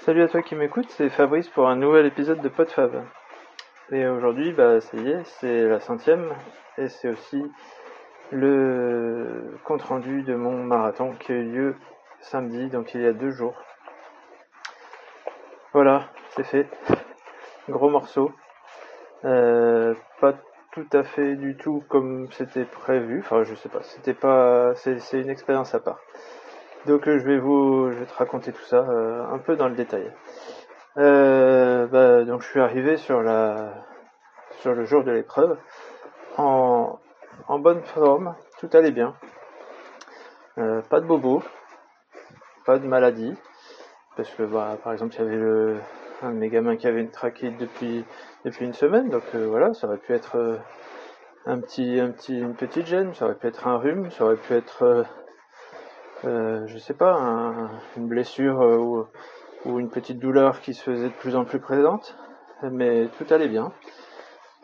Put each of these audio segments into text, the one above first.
Salut à toi qui m'écoute, c'est Fabrice pour un nouvel épisode de PodFab. Et aujourd'hui, bah ça y est, c'est la centième et c'est aussi le compte rendu de mon marathon qui a eu lieu samedi, donc il y a deux jours. Voilà, c'est fait. Gros morceau. Euh, pas tout à fait du tout comme c'était prévu. Enfin, je sais pas. C'était pas. C'est une expérience à part. Donc euh, je vais vous, je vais te raconter tout ça euh, un peu dans le détail. Bah, donc je suis arrivé sur la, sur le jour de l'épreuve en, en bonne forme, tout allait bien. pas de bobo, pas de maladie, parce que bah, par exemple il y avait le, un de mes gamins qui avait une trachée depuis depuis une semaine, donc euh, voilà, ça aurait pu être euh, un petit un petit une petite gêne, ça aurait pu être un rhume, ça aurait pu être euh, je sais pas une blessure ou, ou une petite douleur qui se faisait de plus en plus présente, mais tout allait bien.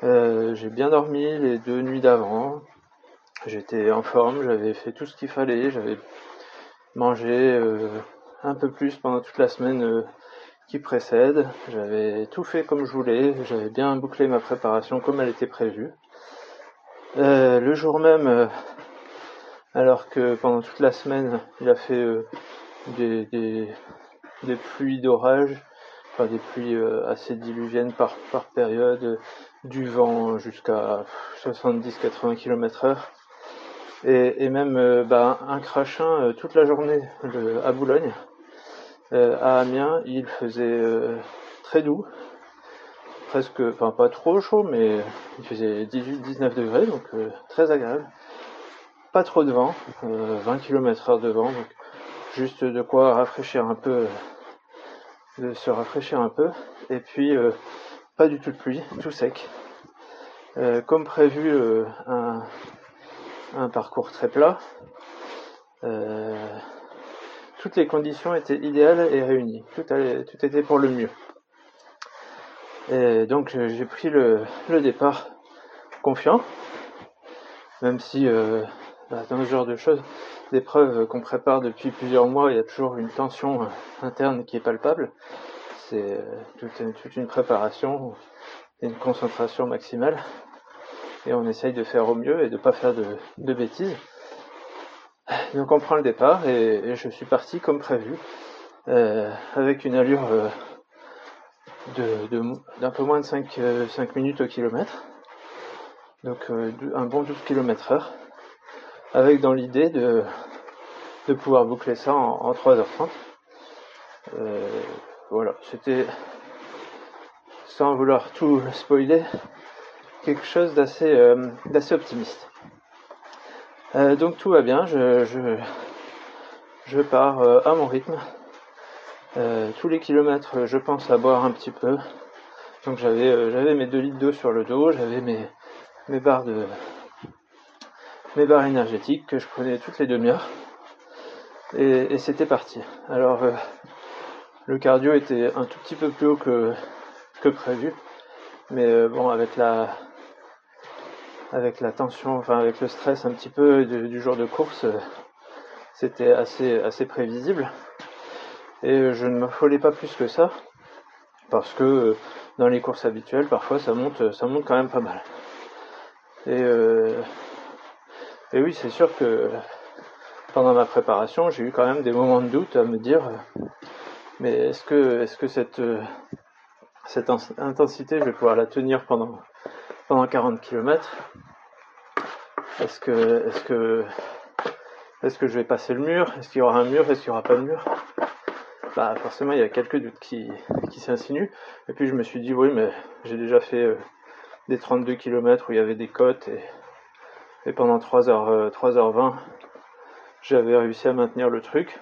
j'ai bien dormi les deux nuits d'avant. J'étais en forme, j'avais fait tout ce qu'il fallait, j'avais mangé un peu plus pendant toute la semaine euh, qui précède. J'avais tout fait comme je voulais, j'avais bien bouclé ma préparation comme elle était prévue. Euh, le jour même, euh, alors que pendant toute la semaine, il a fait des, des, pluies d'orage, enfin des pluies assez diluviennes par, période, du vent jusqu'à 70-80 km heure et, même bah, un crachin toute la journée à Boulogne. Euh, à Amiens, il faisait euh, très doux, presque, enfin pas trop chaud, mais il faisait 18-19 degrés, donc euh, très agréable. Pas trop de vent, 20 km heure de vent, donc juste de quoi rafraîchir un peu, de se rafraîchir un peu, et puis pas du tout de pluie, tout sec. comme prévu, un, un, parcours très plat toutes les conditions étaient idéales et réunies. Tout, tout était pour le mieux. Et donc euh, j'ai pris le, départ confiant, même si euh, dans ce genre de choses, d'épreuves qu'on prépare depuis plusieurs mois, il y a toujours une tension euh, interne qui est palpable. C'est toute, une préparation et une concentration maximale. Et on essaye de faire au mieux et de ne pas faire de bêtises. Donc on prend le départ et, je suis parti comme prévu, euh, avec une allure euh, d'un peu moins de 5, euh, minutes au kilomètre, donc un bon 12 km heure, avec dans l'idée de, de pouvoir boucler ça en, en 3h30. voilà, c'était, sans vouloir tout spoiler, quelque chose d'assez d'assez optimiste. Euh, donc tout va bien, je, je, je pars euh, à mon rythme. Euh, tous les kilomètres, je pense à boire un petit peu. Donc j'avais j'avais mes 2 litres d'eau sur le dos, j'avais mes, mes barres de mes barres énergétiques que je prenais toutes les demi-heures. Et, c'était parti. Alors le cardio était un tout petit peu plus haut que, que prévu. Mais bon avec la avec la tension, enfin avec le stress un petit peu du, jour de course, euh, c'était assez, assez prévisible. Et je ne m'affolais pas plus que ça, parce que euh, dans les courses habituelles, parfois ça monte, ça monte quand même pas mal. Et, euh, et oui, c'est sûr que pendant ma préparation, j'ai eu quand même des moments de doute à me dire, mais est-ce que, cette, intensité, je vais pouvoir la tenir pendant pendant 40 km. Est-ce que, je vais passer le mur? Est-ce qu'il y aura un mur? Est-ce qu'il n'y aura pas de mur? Bah forcément il y a quelques doutes qui, qui s'insinuent. Et puis je me suis dit oui mais j'ai déjà fait euh, des 32 km où il y avait des côtes et, et pendant 3h, 3h20 euh, j'avais réussi à maintenir le truc.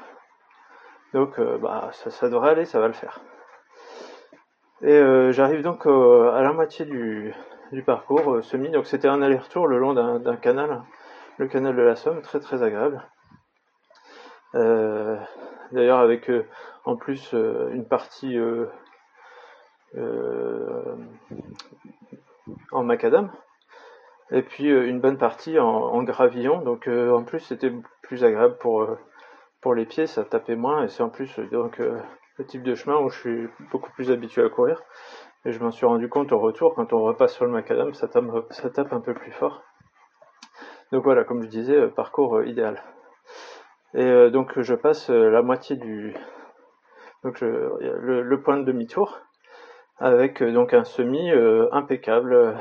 Donc euh, bah ça, devrait aller, ça va le faire. Et j'arrive donc à la moitié du, du parcours euh, semi. Donc c'était un aller-retour le long d'un canal, le canal de la Somme, très très agréable. Euh, d'ailleurs avec euh, en plus une partie en macadam et puis une bonne partie en, gravillon. Donc en plus c'était plus agréable pour pour les pieds, ça tapait moins et c'est en plus donc le type de chemin où je suis beaucoup plus habitué à courir. Et je m'en suis rendu compte au retour, quand on repasse sur le macadam, ça tape, ça tape un peu plus fort. Donc voilà, comme je disais, euh, parcours euh, idéal. Et euh, donc je passe la moitié du donc le, point de demi-tour avec donc un semi impeccable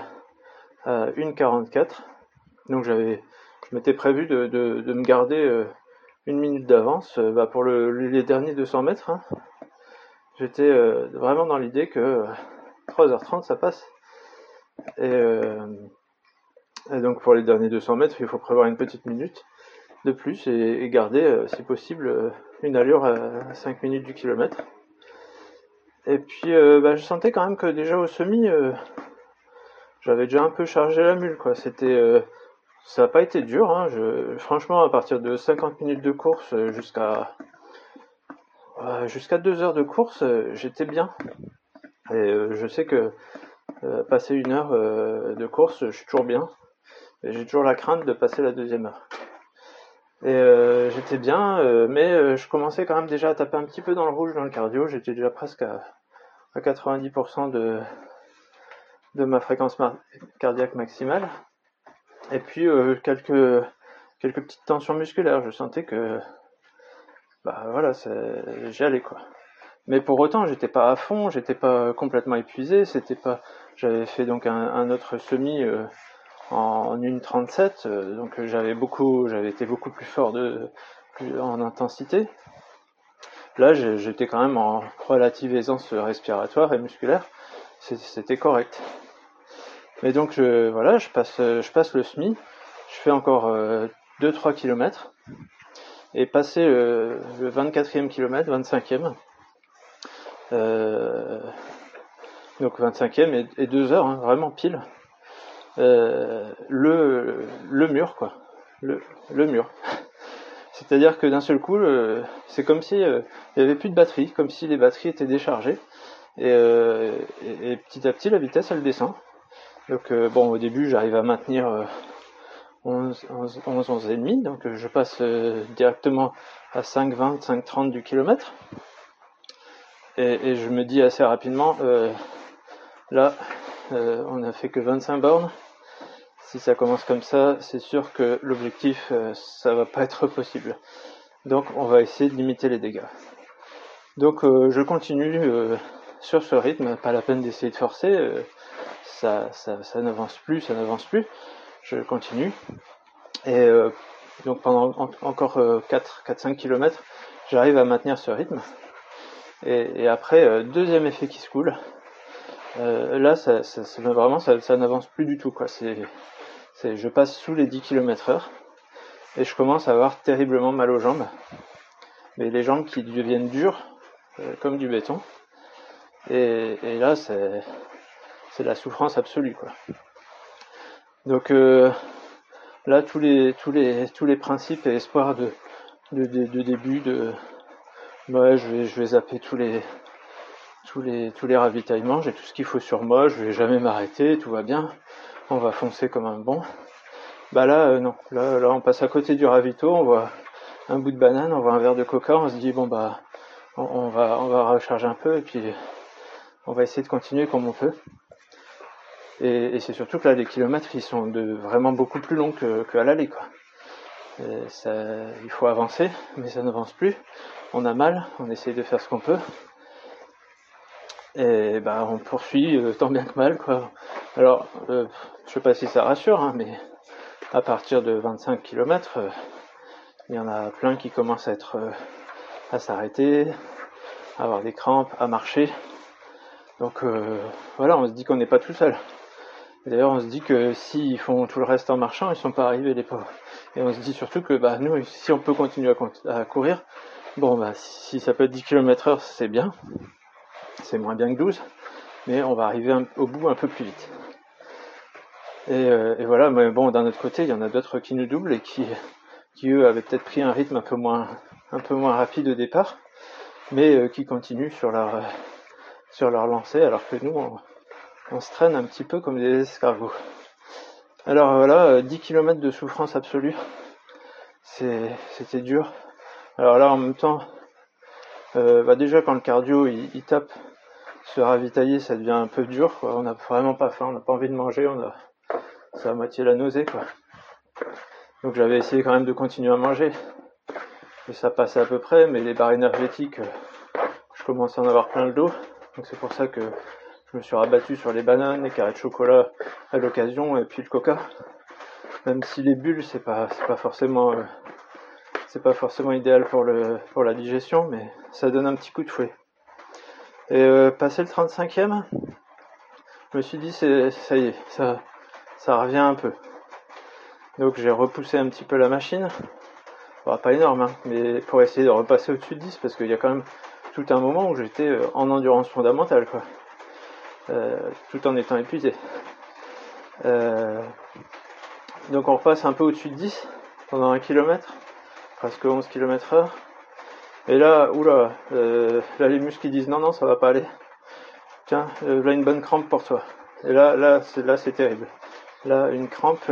à 1,44. Donc j'avais je m'étais prévu de, me garder une minute d'avance bah, pour le, les derniers 200 mètres. Hein. J'étais vraiment dans l'idée que 3h30 ça passe. Et, donc pour les derniers 200 mètres, il faut prévoir une petite minute de plus et, garder, euh, si possible, euh, une allure à 5 minutes du kilomètre. Et puis euh, bah, je sentais quand même que déjà au semi, j'avais déjà un peu chargé la mule. quoi. C'était, ça n'a pas été dur. Hein. Je, franchement, à partir de 50 minutes de course jusqu'à jusqu'à 2 heures de course, j'étais bien. Et je sais que passer une heure de course, je suis toujours bien. Et j'ai toujours la crainte de passer la deuxième heure. Et euh, j'étais bien, euh, mais euh, je commençais quand même déjà à taper un petit peu dans le rouge dans le cardio. J'étais déjà presque à, 90% de, de ma fréquence cardiaque maximale. Et puis quelques, quelques petites tensions musculaires. Je sentais que bah voilà, j'y allais quoi. Mais pour autant, j'étais pas à fond, j'étais pas complètement épuisé. C'était pas, j'avais fait donc un, autre semi en 1,37, euh, donc j'avais beaucoup, j'avais été beaucoup plus fort de, en intensité. Là, j'étais quand même en relative aisance respiratoire et musculaire, c'était correct. Mais donc je, voilà, je passe, je passe le SMI, je fais encore 2-3 euh, km, et passer le 24e kilomètre, 25e, euh, donc 25e et, 2 heures, hein, vraiment pile. Euh, le, le mur, quoi. Le, le mur. C'est-à-dire que d'un seul coup, c'est comme si euh, il n'y avait plus de batterie, comme si les batteries étaient déchargées. Euh, et, petit à petit, la vitesse, elle descend. Donc bon, au début, j'arrive à maintenir 11, 11, 11, et demi, donc je passe directement à 5,20, 5,30 du kilomètre. Et, je me dis assez rapidement, là, on a fait que 25 bornes si ça commence comme ça, c'est sûr que l'objectif, euh, ça va pas être possible. Donc on va essayer de limiter les dégâts. Donc euh, je continue euh, sur ce rythme, pas la peine d'essayer de forcer, ça, ça, ça n'avance plus, ça n'avance plus. Je continue. Et donc pendant encore 4-5 km, j'arrive à maintenir ce rythme. Et, après, deuxième effet qui se coule. là, ça, vraiment, ça, n'avance plus du tout. Je passe sous les 10 km heure et je commence à avoir terriblement mal aux jambes. Mais les jambes qui deviennent dures, euh, comme du béton. Et, là, c'est, la souffrance absolue, quoi. Donc euh, là, tous les, tous les, tous les principes et espoirs de, de, début, de, ouais, je vais, je vais zapper tous les, tous les, tous les ravitaillements, j'ai tout ce qu'il faut sur moi, je vais jamais m'arrêter, tout va bien. On va foncer comme un bon. Bah là, euh, non. Là, là, on passe à côté du ravito, on voit un bout de banane, on voit un verre de coca, on se dit bon bah, on, va, on va recharger un peu. Et puis on va essayer de continuer comme on peut. Et, c'est surtout que là, les kilomètres, ils sont vraiment beaucoup plus longs que, à l'aller, il faut avancer, mais ça n'avance plus. On a mal, on essaye de faire ce qu'on peut. Et bah, on poursuit euh, tant bien que mal. Alors, euh, je sais pas si ça rassure, hein, mais à partir de 25 km, euh, il y en a plein qui commencent à être euh, à s'arrêter, à avoir des crampes, à marcher. Donc voilà, on se dit qu'on n'est pas tout seul. D'ailleurs, on se dit que s'ils font tout le reste en marchant, ils sont pas arrivés les pauvres. Et on se dit surtout que bah nous, si on peut continuer à, courir, bon bah si ça peut être 10 km heure, c'est bien. C'est moins bien que 12 mais on va arriver au bout un peu plus vite. Euh, et, voilà, mais bon, d'un autre côté, il y en a d'autres qui nous doublent et qui, qui eux avaient peut-être pris un rythme un peu moins, un peu moins rapide au départ, mais euh, qui continuent sur leur, sur leur lancée, alors que nous, on, se traîne un petit peu comme des escargots. Alors voilà, 10 euh, km de souffrance absolue, c'était dur. Alors là, en même temps, Euh, bah déjà quand le cardio il, tape, se ravitailler ça devient un peu dur. On n'a vraiment pas faim, on n'a pas envie de manger, on a c'est à moitié la nausée quoi. Donc j'avais essayé quand même de continuer à manger. Et ça passait à peu près, mais les barres énergétiques, euh, je commençais à en avoir plein le dos. C'est pour ça que je me suis rabattu sur les bananes, les carrés de chocolat à l'occasion, et puis le coca. Même si les bulles, c'est pas, c'est pas forcément, euh, c'est pas forcément idéal pour le, pour la digestion, mais ça donne un petit coup de fouet. Et euh, passé le 35e, je me suis dit, c'est, ça y est, ça, ça revient un peu. Donc j'ai repoussé un petit peu la machine. pas énorme, hein, mais pour essayer de repasser au-dessus de 10, parce qu'il y a quand même tout un moment où j'étais euh, en endurance fondamentale, quoi. Euh, tout en étant épuisé. Euh, donc on repasse un peu au-dessus de 10 pendant un kilomètre, presque 11 km heure. Et là, oula, là les muscles disent non, non, ça va pas aller. Tiens, là une bonne crampe pour toi. Et là, là, c'est là, c'est terrible. Là, une crampe,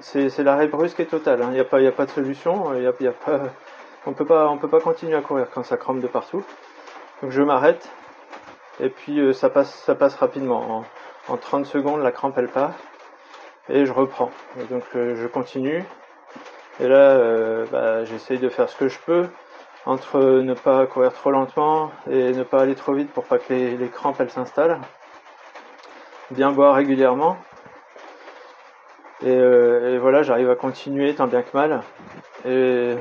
c'est l'arrêt brusque et total. Hein. Il n'y a, pas, a pas de solution. Y a, y a pas, on peut pas, on peut pas continuer à courir quand ça crampe de partout. Donc je m'arrête et puis euh, ça passe, ça passe rapidement. En, 30 secondes, la crampe elle part et je reprends. donc euh, je continue. Et là, euh, bah, j'essaye de faire ce que je peux entre ne pas courir trop lentement et ne pas aller trop vite pour pas que les, les crampes elles s'installent. Bien boire régulièrement euh, et, voilà, j'arrive à continuer tant bien que mal. Et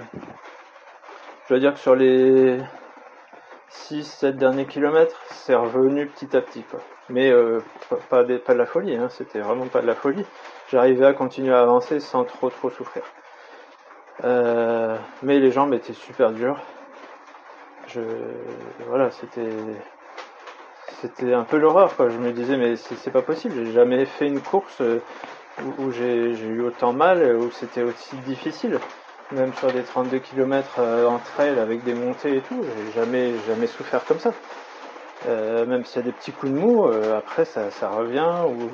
je dois dire que sur les 6-7 derniers kilomètres, c'est revenu petit à petit. Quoi. Mais euh, pas, de, pas de la folie, hein, c'était vraiment pas de la folie. J'arrivais à continuer à avancer sans trop trop souffrir. Euh, mais les jambes étaient super dures. Je, voilà, c'était c'était un peu l'horreur quoi. Je me disais mais c'est pas possible. J'ai jamais fait une course où, j'ai eu autant mal, où c'était aussi difficile. Même sur des 32 km euh, entre elles avec des montées et tout, j'ai jamais, jamais souffert comme ça. Euh, même s'il y a des petits coups de mou, euh, après ça, ça, revient ou,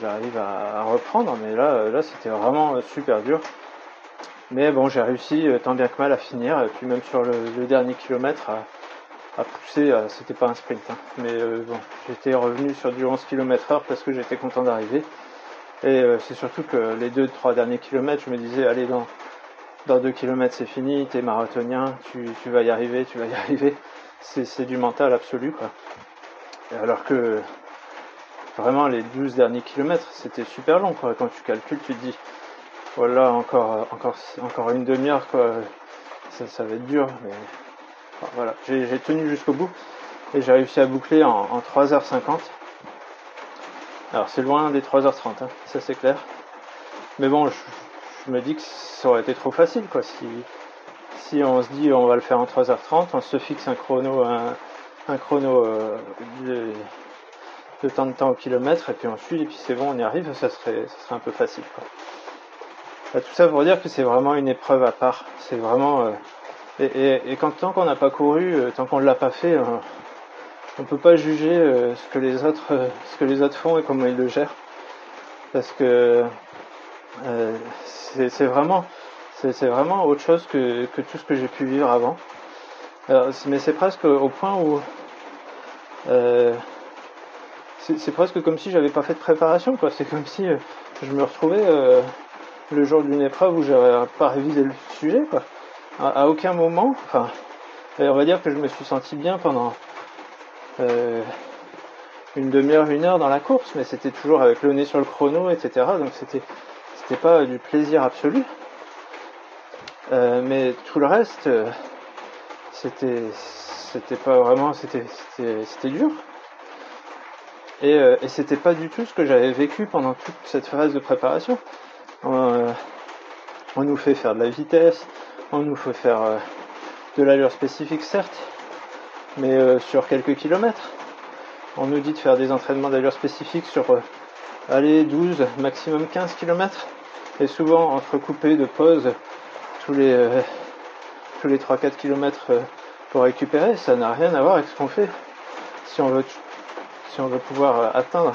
j'arrive à, reprendre. Mais là, là c'était vraiment super dur. Mais bon, j'ai réussi tant bien que mal à finir. Et puis même sur le, dernier kilomètre, à, pousser, c'était pas un sprint. Hein. Mais bon, j'étais revenu sur du 11 km heure parce que j'étais content d'arriver. Et c'est surtout que les deux, trois derniers kilomètres, je me disais, allez, dans, dans deux kilomètres, c'est fini, t'es marathonien, tu, vas y arriver, tu vas y arriver. C'est du mental absolu, quoi. alors que vraiment, les 12 derniers kilomètres, c'était super long, quoi. Quand tu calcules, tu te dis, voilà, encore, encore, encore une demi-heure, quoi. Ça, ça, va être dur, mais voilà. J'ai tenu jusqu'au bout et j'ai réussi à boucler en, en 3h50. Alors c'est loin des 3h30, hein, ça c'est clair. Mais bon, je, me dis que ça aurait été trop facile, quoi. Si, si on se dit on va le faire en 3h30, on se fixe un chrono, un, chrono euh, de, temps de temps au kilomètre, et puis on suit, et puis c'est bon, on y arrive, ça serait, ça serait un peu facile, quoi. Bah, tout ça pour dire que c'est vraiment une épreuve à part. C'est vraiment. Euh, et, quand tant qu'on n'a pas couru, euh, tant qu'on ne l'a pas fait, on peut pas juger ce que les autres ce que les autres font et comment ils le gèrent parce que euh, c'est vraiment c'est vraiment autre chose que, tout ce que j'ai pu vivre avant. Mais c'est presque au point où c'est presque comme si j'avais pas fait de préparation quoi. C'est comme si je me retrouvais le jour d'une épreuve où j'avais pas révisé le sujet quoi. À, à aucun moment enfin on va dire que je me suis senti bien pendant euh, une demi-heure, une heure dans la course, mais c'était toujours avec le nez sur le chrono, etc. Donc c'était c'était pas du plaisir absolu. Euh, mais tout le reste, euh, c'était c'était pas vraiment, c'était c'était dur. Et, et c'était pas du tout ce que j'avais vécu pendant toute cette phase de préparation. on nous fait faire de la vitesse, on nous fait faire de l'allure spécifique certes, mais euh, sur quelques kilomètres. On nous dit de faire des entraînements d'allure spécifiques sur euh, allez 12, maximum 15 km et souvent entrecoupés de pauses tous les euh, tous les 3-4 km pour récupérer, ça n'a rien à voir avec ce qu'on fait. Si on veut pouvoir atteindre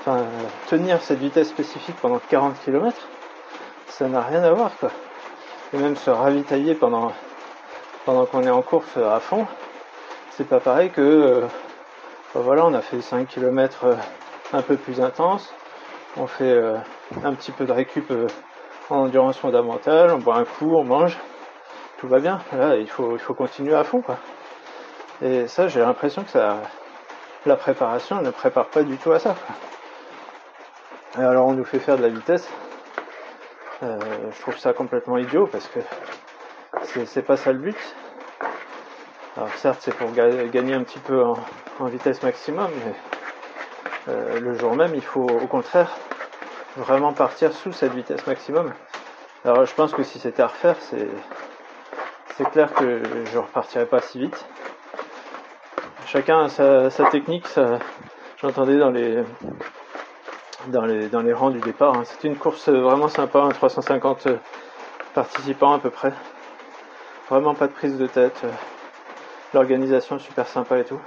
enfin tenir cette vitesse spécifique pendant 40 km, ça n'a rien à voir quoi. Et même se ravitailler pendant qu'on est en course à fond, c'est pas pareil que euh, ben voilà, on a fait 5 km euh, un peu plus intense, on fait euh, un petit peu de récup en endurance fondamentale, on boit un coup, on mange, tout va bien. Là, il faut, il faut continuer à fond, quoi. Et ça, j'ai l'impression que la préparation ne prépare pas du tout à ça. Alors, on nous fait faire de la vitesse. je trouve ça complètement idiot parce que c'est pas ça le but. Alors certes c'est pour gagner un petit peu en, vitesse maximum, mais euh, le jour même il faut au contraire vraiment partir sous cette vitesse maximum. Alors je pense que si c'était à refaire, c'est c'est clair que je repartirais pas si vite. Chacun a sa, technique, j'entendais dans les dans les dans les rangs du départ. Hein. C'était une course vraiment sympa, 350 participants à peu près. Vraiment pas de prise de tête l'organisation super sympa et tout.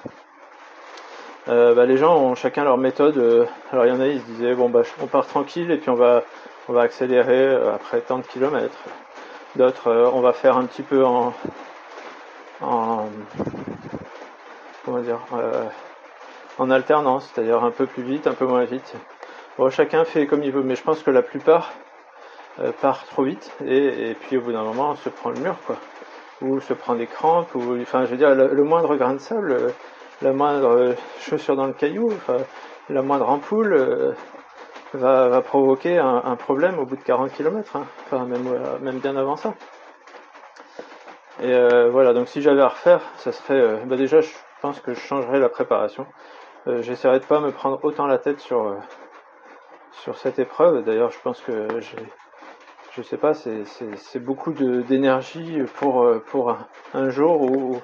Euh, bah, les gens ont chacun leur méthode. Euh, alors il y en a, ils se disaient bon bah on part tranquille et puis on va on va accélérer euh, après tant de kilomètres. D'autres on va faire un petit peu en en comment dire en alternance, c'est-à-dire un peu plus vite, un peu moins vite. Bon, chacun fait comme il veut, mais je pense que la plupart part trop vite et, puis au bout d'un moment on se prend le mur quoi ou se prend des crampes, ou enfin je veux dire le, moindre grain de sable, la moindre chaussure dans le caillou, la moindre ampoule euh, va, provoquer un, problème au bout de 40 km, hein. euh, même bien avant ça. Et voilà, donc si j'avais à refaire, ça serait bah déjà je pense que je changerais la préparation. J'essaierai de pas me prendre autant la tête sur cette épreuve. D'ailleurs, je pense que je sais pas, c'est beaucoup d'énergie pour, euh, pour un, jour où,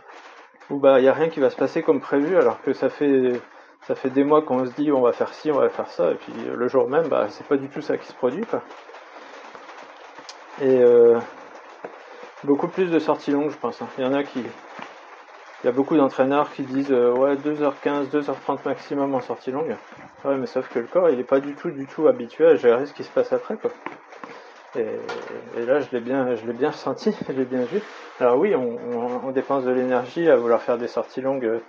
où bah il n'y a rien qui va se passer comme prévu alors que ça fait ça fait des mois qu'on se dit on va faire ci, on va faire ça, et puis le jour même, bah c'est pas du tout ça qui se produit quoi. Et euh, beaucoup plus de sorties longues je pense. Hein. Il y en a qui. Il y a beaucoup d'entraîneurs qui disent euh, ouais 2h15, 2h30 maximum en sortie longue. Ouais mais sauf que le corps il est pas du tout du tout habitué à gérer ce qui se passe après quoi. Et, là, je l'ai bien, je l'ai bien ressenti, je l'ai bien vu. Alors oui, on, dépense de l'énergie à vouloir faire des sorties longues, euh,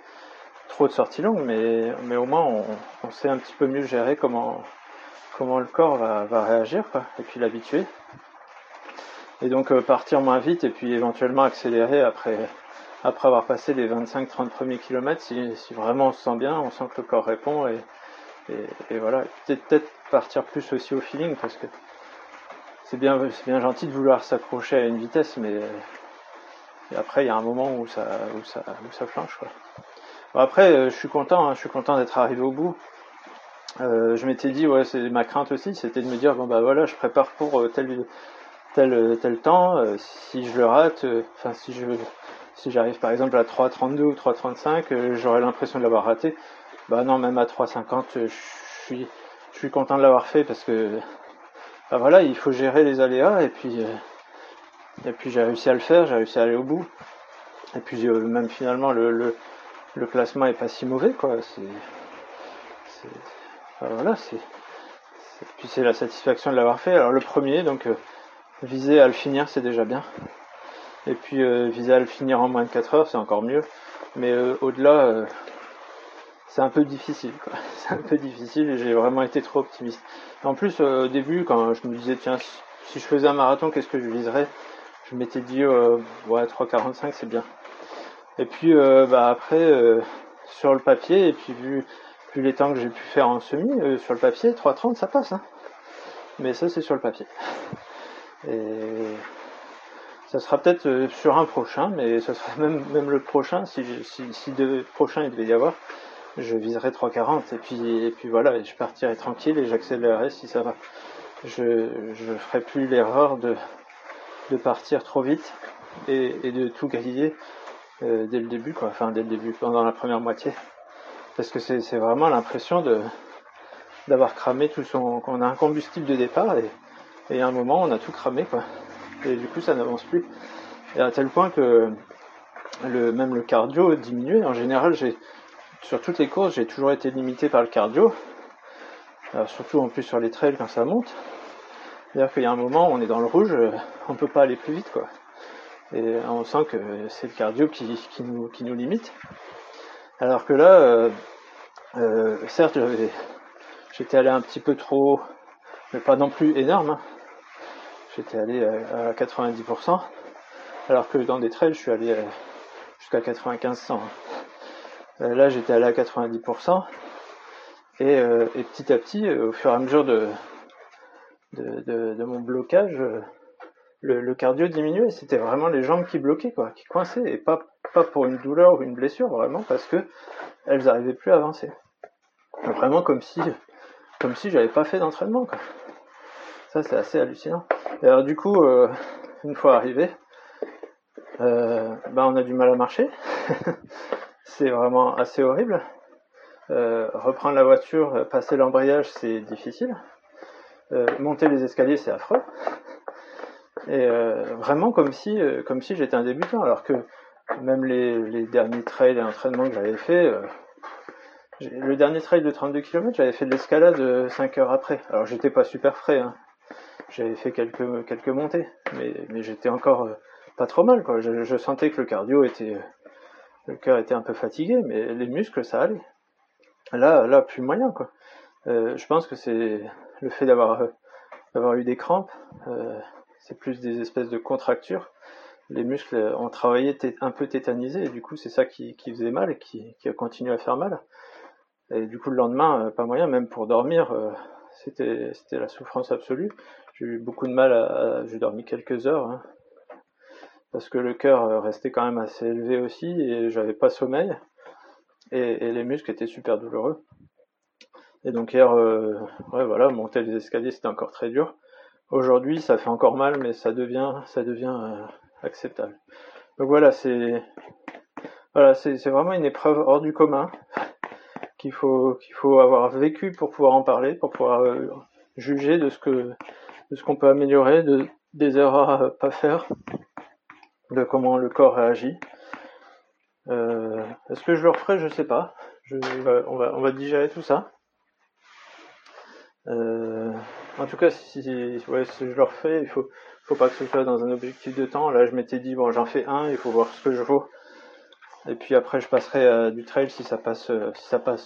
trop de sorties longues, mais, au moins on, sait un petit peu mieux gérer comment, le corps va, réagir, et puis l'habituer. Et donc euh, partir moins vite et puis éventuellement accélérer après, après avoir passé les 25-30 premiers kilomètres, si, vraiment on se sent bien, on sent que le corps répond et, et, et voilà. Peut-être partir plus aussi au feeling parce que c'est bien, bien gentil de vouloir s'accrocher à une vitesse, mais après il y a un moment où ça, où ça, où ça flanche. Quoi. après, euh, je suis content, hein, je suis content d'être arrivé au bout. Euh, je m'étais dit, ouais, c'est ma crainte aussi, c'était de me dire, bon bah voilà, je prépare pour euh, tel, tel, tel temps. si je le rate, enfin si je, si j'arrive par exemple à 3.32 ou 3.35, j'aurais l'impression de l'avoir raté. Bah non, même à 3.50, je suis, je suis content de l'avoir fait parce que bah voilà, il faut gérer les aléas et puis euh, et puis j'ai réussi à le faire, j'ai réussi à aller au bout. Et puis euh, même finalement le, le, le, classement est pas si mauvais quoi. C'est, voilà, c'est, puis c'est la satisfaction de l'avoir fait. Alors le premier, donc euh, viser à le finir, c'est déjà bien. Et puis viser à le finir en moins de 4 heures, c'est encore mieux. Mais au-delà, c'est un peu difficile. C'est un peu difficile et j'ai vraiment été trop optimiste. En plus, euh, au début, quand je me disais, tiens, si je faisais un marathon, qu'est-ce que je viserais? Je m'étais dit, euh, ouais, 3,45 c'est bien. Et puis, euh, bah, après, sur le papier, et puis vu, vu les temps que j'ai pu faire en semi, sur le papier, 3,30 ça passe. Hein. Mais ça, c'est sur le papier. Et ça sera peut-être sur un prochain, mais ça sera même, même le prochain, si, si, si prochain il devait y avoir je viserai 3,40 et puis et puis voilà, je partirai tranquille et j'accélérerai si ça va. Je je ferai plus l'erreur de de partir trop vite et, et de tout griller euh, dès le début quoi, enfin dès le début pendant la première moitié, parce que c'est c'est vraiment l'impression de d'avoir cramé tout son qu'on a un combustible de départ et et à un moment on a tout cramé quoi. Et du coup ça n'avance plus. Et à tel point que le même le cardio diminué en général j'ai sur toutes les courses, j'ai toujours été limité par le cardio. surtout en plus sur les trails quand ça monte. C'est-à-dire qu'il y a un moment où on est dans le rouge, euh, on peut pas aller plus vite quoi. Et on sent que c'est le cardio qui, nous, limite. Alors que là, euh, euh, certes, j'étais allé un petit peu trop, mais pas non plus énorme. Hein. J'étais allé à 90%, alors que dans des trails, je suis allé jusqu'à 95-100. Hein. Là, j'étais allé à 90%, et, et, petit à petit, au fur et à mesure de, de, mon blocage, le, cardio diminuait. C'était vraiment les jambes qui bloquaient, quoi, qui coinçaient, et pas, pour une douleur ou une blessure, vraiment parce que elles n'arrivaient plus à avancer. Vraiment comme si, comme si j'avais pas fait d'entraînement. Ça, c'est assez hallucinant. Et alors, du coup, euh, une fois arrivé, euh, bah, on a du mal à marcher. c'est vraiment assez horrible. Euh, reprendre la voiture, passer l'embrayage, c'est difficile. Euh, monter les escaliers, c'est affreux. Et euh, vraiment comme si, euh, j'étais un débutant, alors que même les, derniers trails et entraînements que j'avais fait, le dernier trail de 32 km, j'avais fait de l'escalade 5 heures après. Alors j'étais pas super frais, hein. j'avais fait quelques, montées, mais, j'étais encore pas trop mal. Je, sentais que le cardio était, le cœur était un peu fatigué, mais les muscles ça allait. Là, là plus moyen quoi. je pense que c'est le fait d'avoir euh, d'avoir eu des crampes, euh, c'est plus des espèces de contractures. Les muscles ont travaillé un peu tétanisés et du coup c'est ça qui, qui, faisait mal et qui, qui, a continué à faire mal. Et du coup le lendemain, euh, pas moyen, même pour dormir, c'était c'était la souffrance absolue. J'ai eu beaucoup de mal j'ai dormi quelques heures hein, parce que le cœur restait quand même assez élevé aussi et j'avais pas sommeil et, les muscles étaient super douloureux. Et donc hier, euh, voilà, monter les escaliers, c'était encore très dur. Aujourd'hui, ça fait encore mal, mais ça devient, euh, acceptable. Donc voilà, c'est, vraiment une épreuve hors du commun qu'il faut, avoir vécu pour pouvoir en parler, pour pouvoir euh, juger de ce qu'on peut améliorer, de, des erreurs à pas faire, de comment le corps réagit. est-ce que je le referai? Je sais pas. On va, digérer tout ça. Euh, en tout cas, si, je le refais, il faut, faut pas que ce soit dans un objectif de temps. Là, je m'étais dit, bon, j'en fais un, il faut voir ce que je vaux. Et puis après, je passerai à du trail si ça passe,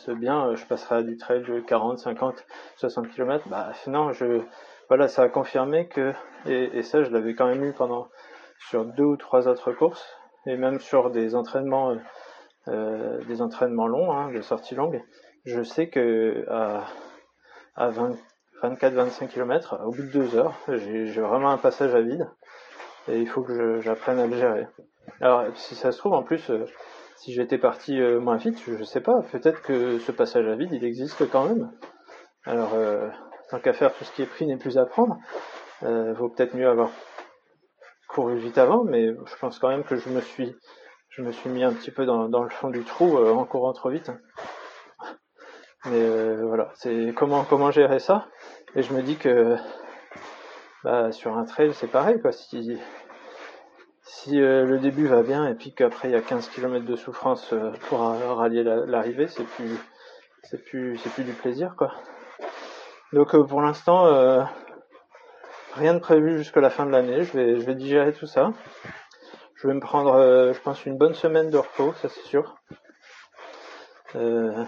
bien. Je passerai à du trail de 40, 50, 60 km. Bah, non, je, voilà, ça a confirmé que, et ça, je l'avais quand même eu pendant, sur deux ou trois autres courses, et même sur des entraînements, euh, des entraînements longs, hein, des sorties longues. Je sais que, à, à 24-25 km. Au bout de deux heures, j'ai vraiment un passage à vide et il faut que j'apprenne à le gérer. Alors, si ça se trouve, en plus, euh, si j'étais parti euh, moins vite, je, sais pas, peut-être que ce passage à vide, il existe quand même. Alors, euh, tant qu'à faire, tout ce qui est pris n'est plus à prendre. Euh, vaut peut-être mieux avoir couru vite avant, mais je pense quand même que je me suis, je me suis mis un petit peu dans, le fond du trou en courant trop vite. Mais euh, voilà, c'est comment comment gérer ça? Et je me dis que bah, sur un trail, c'est pareil quoi. Si si euh, le début va bien et puis qu'après il y a 15 km de souffrance euh, pour rallier l'arrivée, c'est plus c'est plus c'est plus du plaisir quoi. Donc pour l'instant rien de prévu jusqu'à la fin de l'année. Je vais je vais digérer tout ça. Je vais me prendre je pense une bonne semaine de repos, ça c'est sûr. Euh,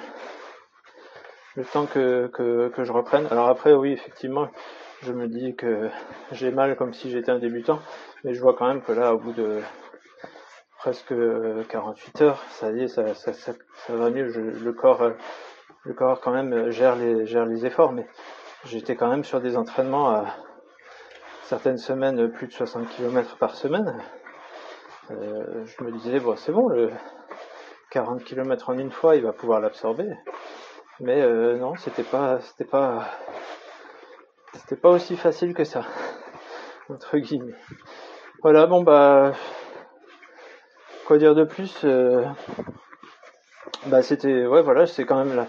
le temps que, que, que, je reprenne. Alors après, oui, effectivement, je me dis que j'ai mal comme si j'étais un débutant, mais je vois quand même que là, au bout de presque 48 heures, ça y est, ça, ça, ça, va mieux. le corps, le corps quand même gère les, gère les efforts, mais j'étais quand même sur des entraînements à certaines semaines plus de 60 km par semaine. Euh, je me disais, bon, c'est bon, le 40 km en une fois, il va pouvoir l'absorber. Mais euh, non, c'était pas, c'était pas, c'était pas aussi facile que ça, entre guillemets. Voilà, bon bah, quoi dire de plus euh, Bah c'était, ouais voilà, c'est quand même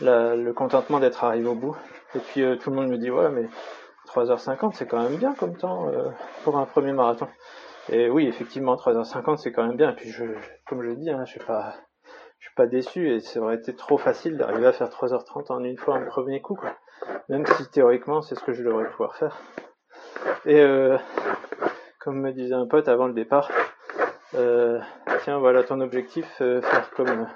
la, le contentement d'être arrivé au bout. Et puis tout le monde me dit ouais mais 3h50 c'est quand même bien comme temps pour un premier marathon. Et oui effectivement 3h50 c'est quand même bien. Et puis je, comme je dis, hein, je je suis pas déçu et ça aurait été trop facile d'arriver à faire 3h30 en une fois un premier coup quoi. Même si théoriquement c'est ce que je devrais pouvoir faire. Et euh, comme me disait un pote avant le départ, euh, tiens, voilà ton objectif, euh, faire comme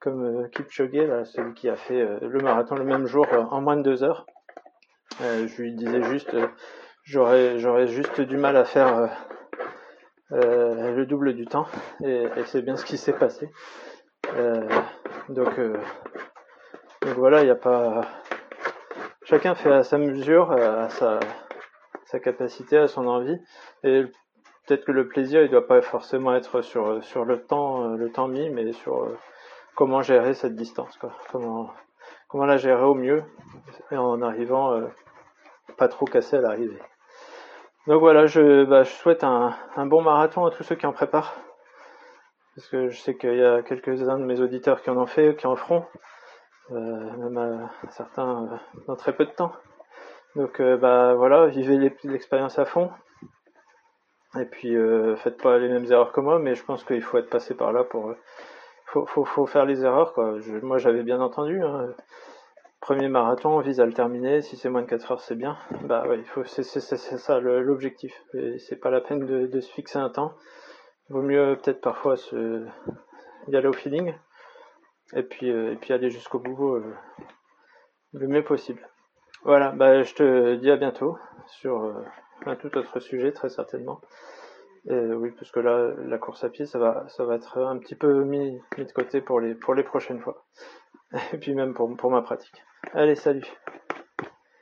comme Kipchoge, celui qui a fait le marathon le même jour en moins de deux heures. Je lui disais juste, j'aurais j'aurais juste du mal à faire le double du temps, et, c'est bien ce qui s'est passé. donc donc voilà, il n'y a pas. Chacun fait à sa mesure, à sa, sa capacité, à son envie. Et peut-être que le plaisir, il doit pas forcément être sur, sur le temps, le temps mis, mais sur euh, comment gérer cette distance, quoi. Comment, comment la gérer au mieux, en arrivant euh, pas trop cassé à l'arrivée. Donc voilà, je, bah, souhaite un, bon marathon à tous ceux qui en préparent. Parce que je sais qu'il y a quelques-uns de mes auditeurs qui en ont fait, qui en feront. Euh, même à certains euh, dans très peu de temps. Donc euh, bah voilà, vivez l'expérience à fond. Et puis faites pas les mêmes erreurs que moi, mais je pense qu'il faut être passé par là pour faut faire les erreurs quoi. moi j'avais bien entendu. Hein. Premier marathon, on vise à le terminer. Si c'est moins de 4 heures, c'est bien. Bah ouais, il faut, c'est, ça l'objectif. c'est pas la peine de, se fixer un temps. Il vaut mieux peut-être parfois se y aller au feeling et puis, euh, et puis aller jusqu'au bout euh, le mieux possible. Voilà, bah, je te dis à bientôt sur euh, un tout autre sujet, très certainement. Oui, parce que là, la course à pied, ça va, ça va être un petit peu mis, mis de côté pour les, pour les prochaines fois. Et puis même pour, pour ma pratique. Allez, salut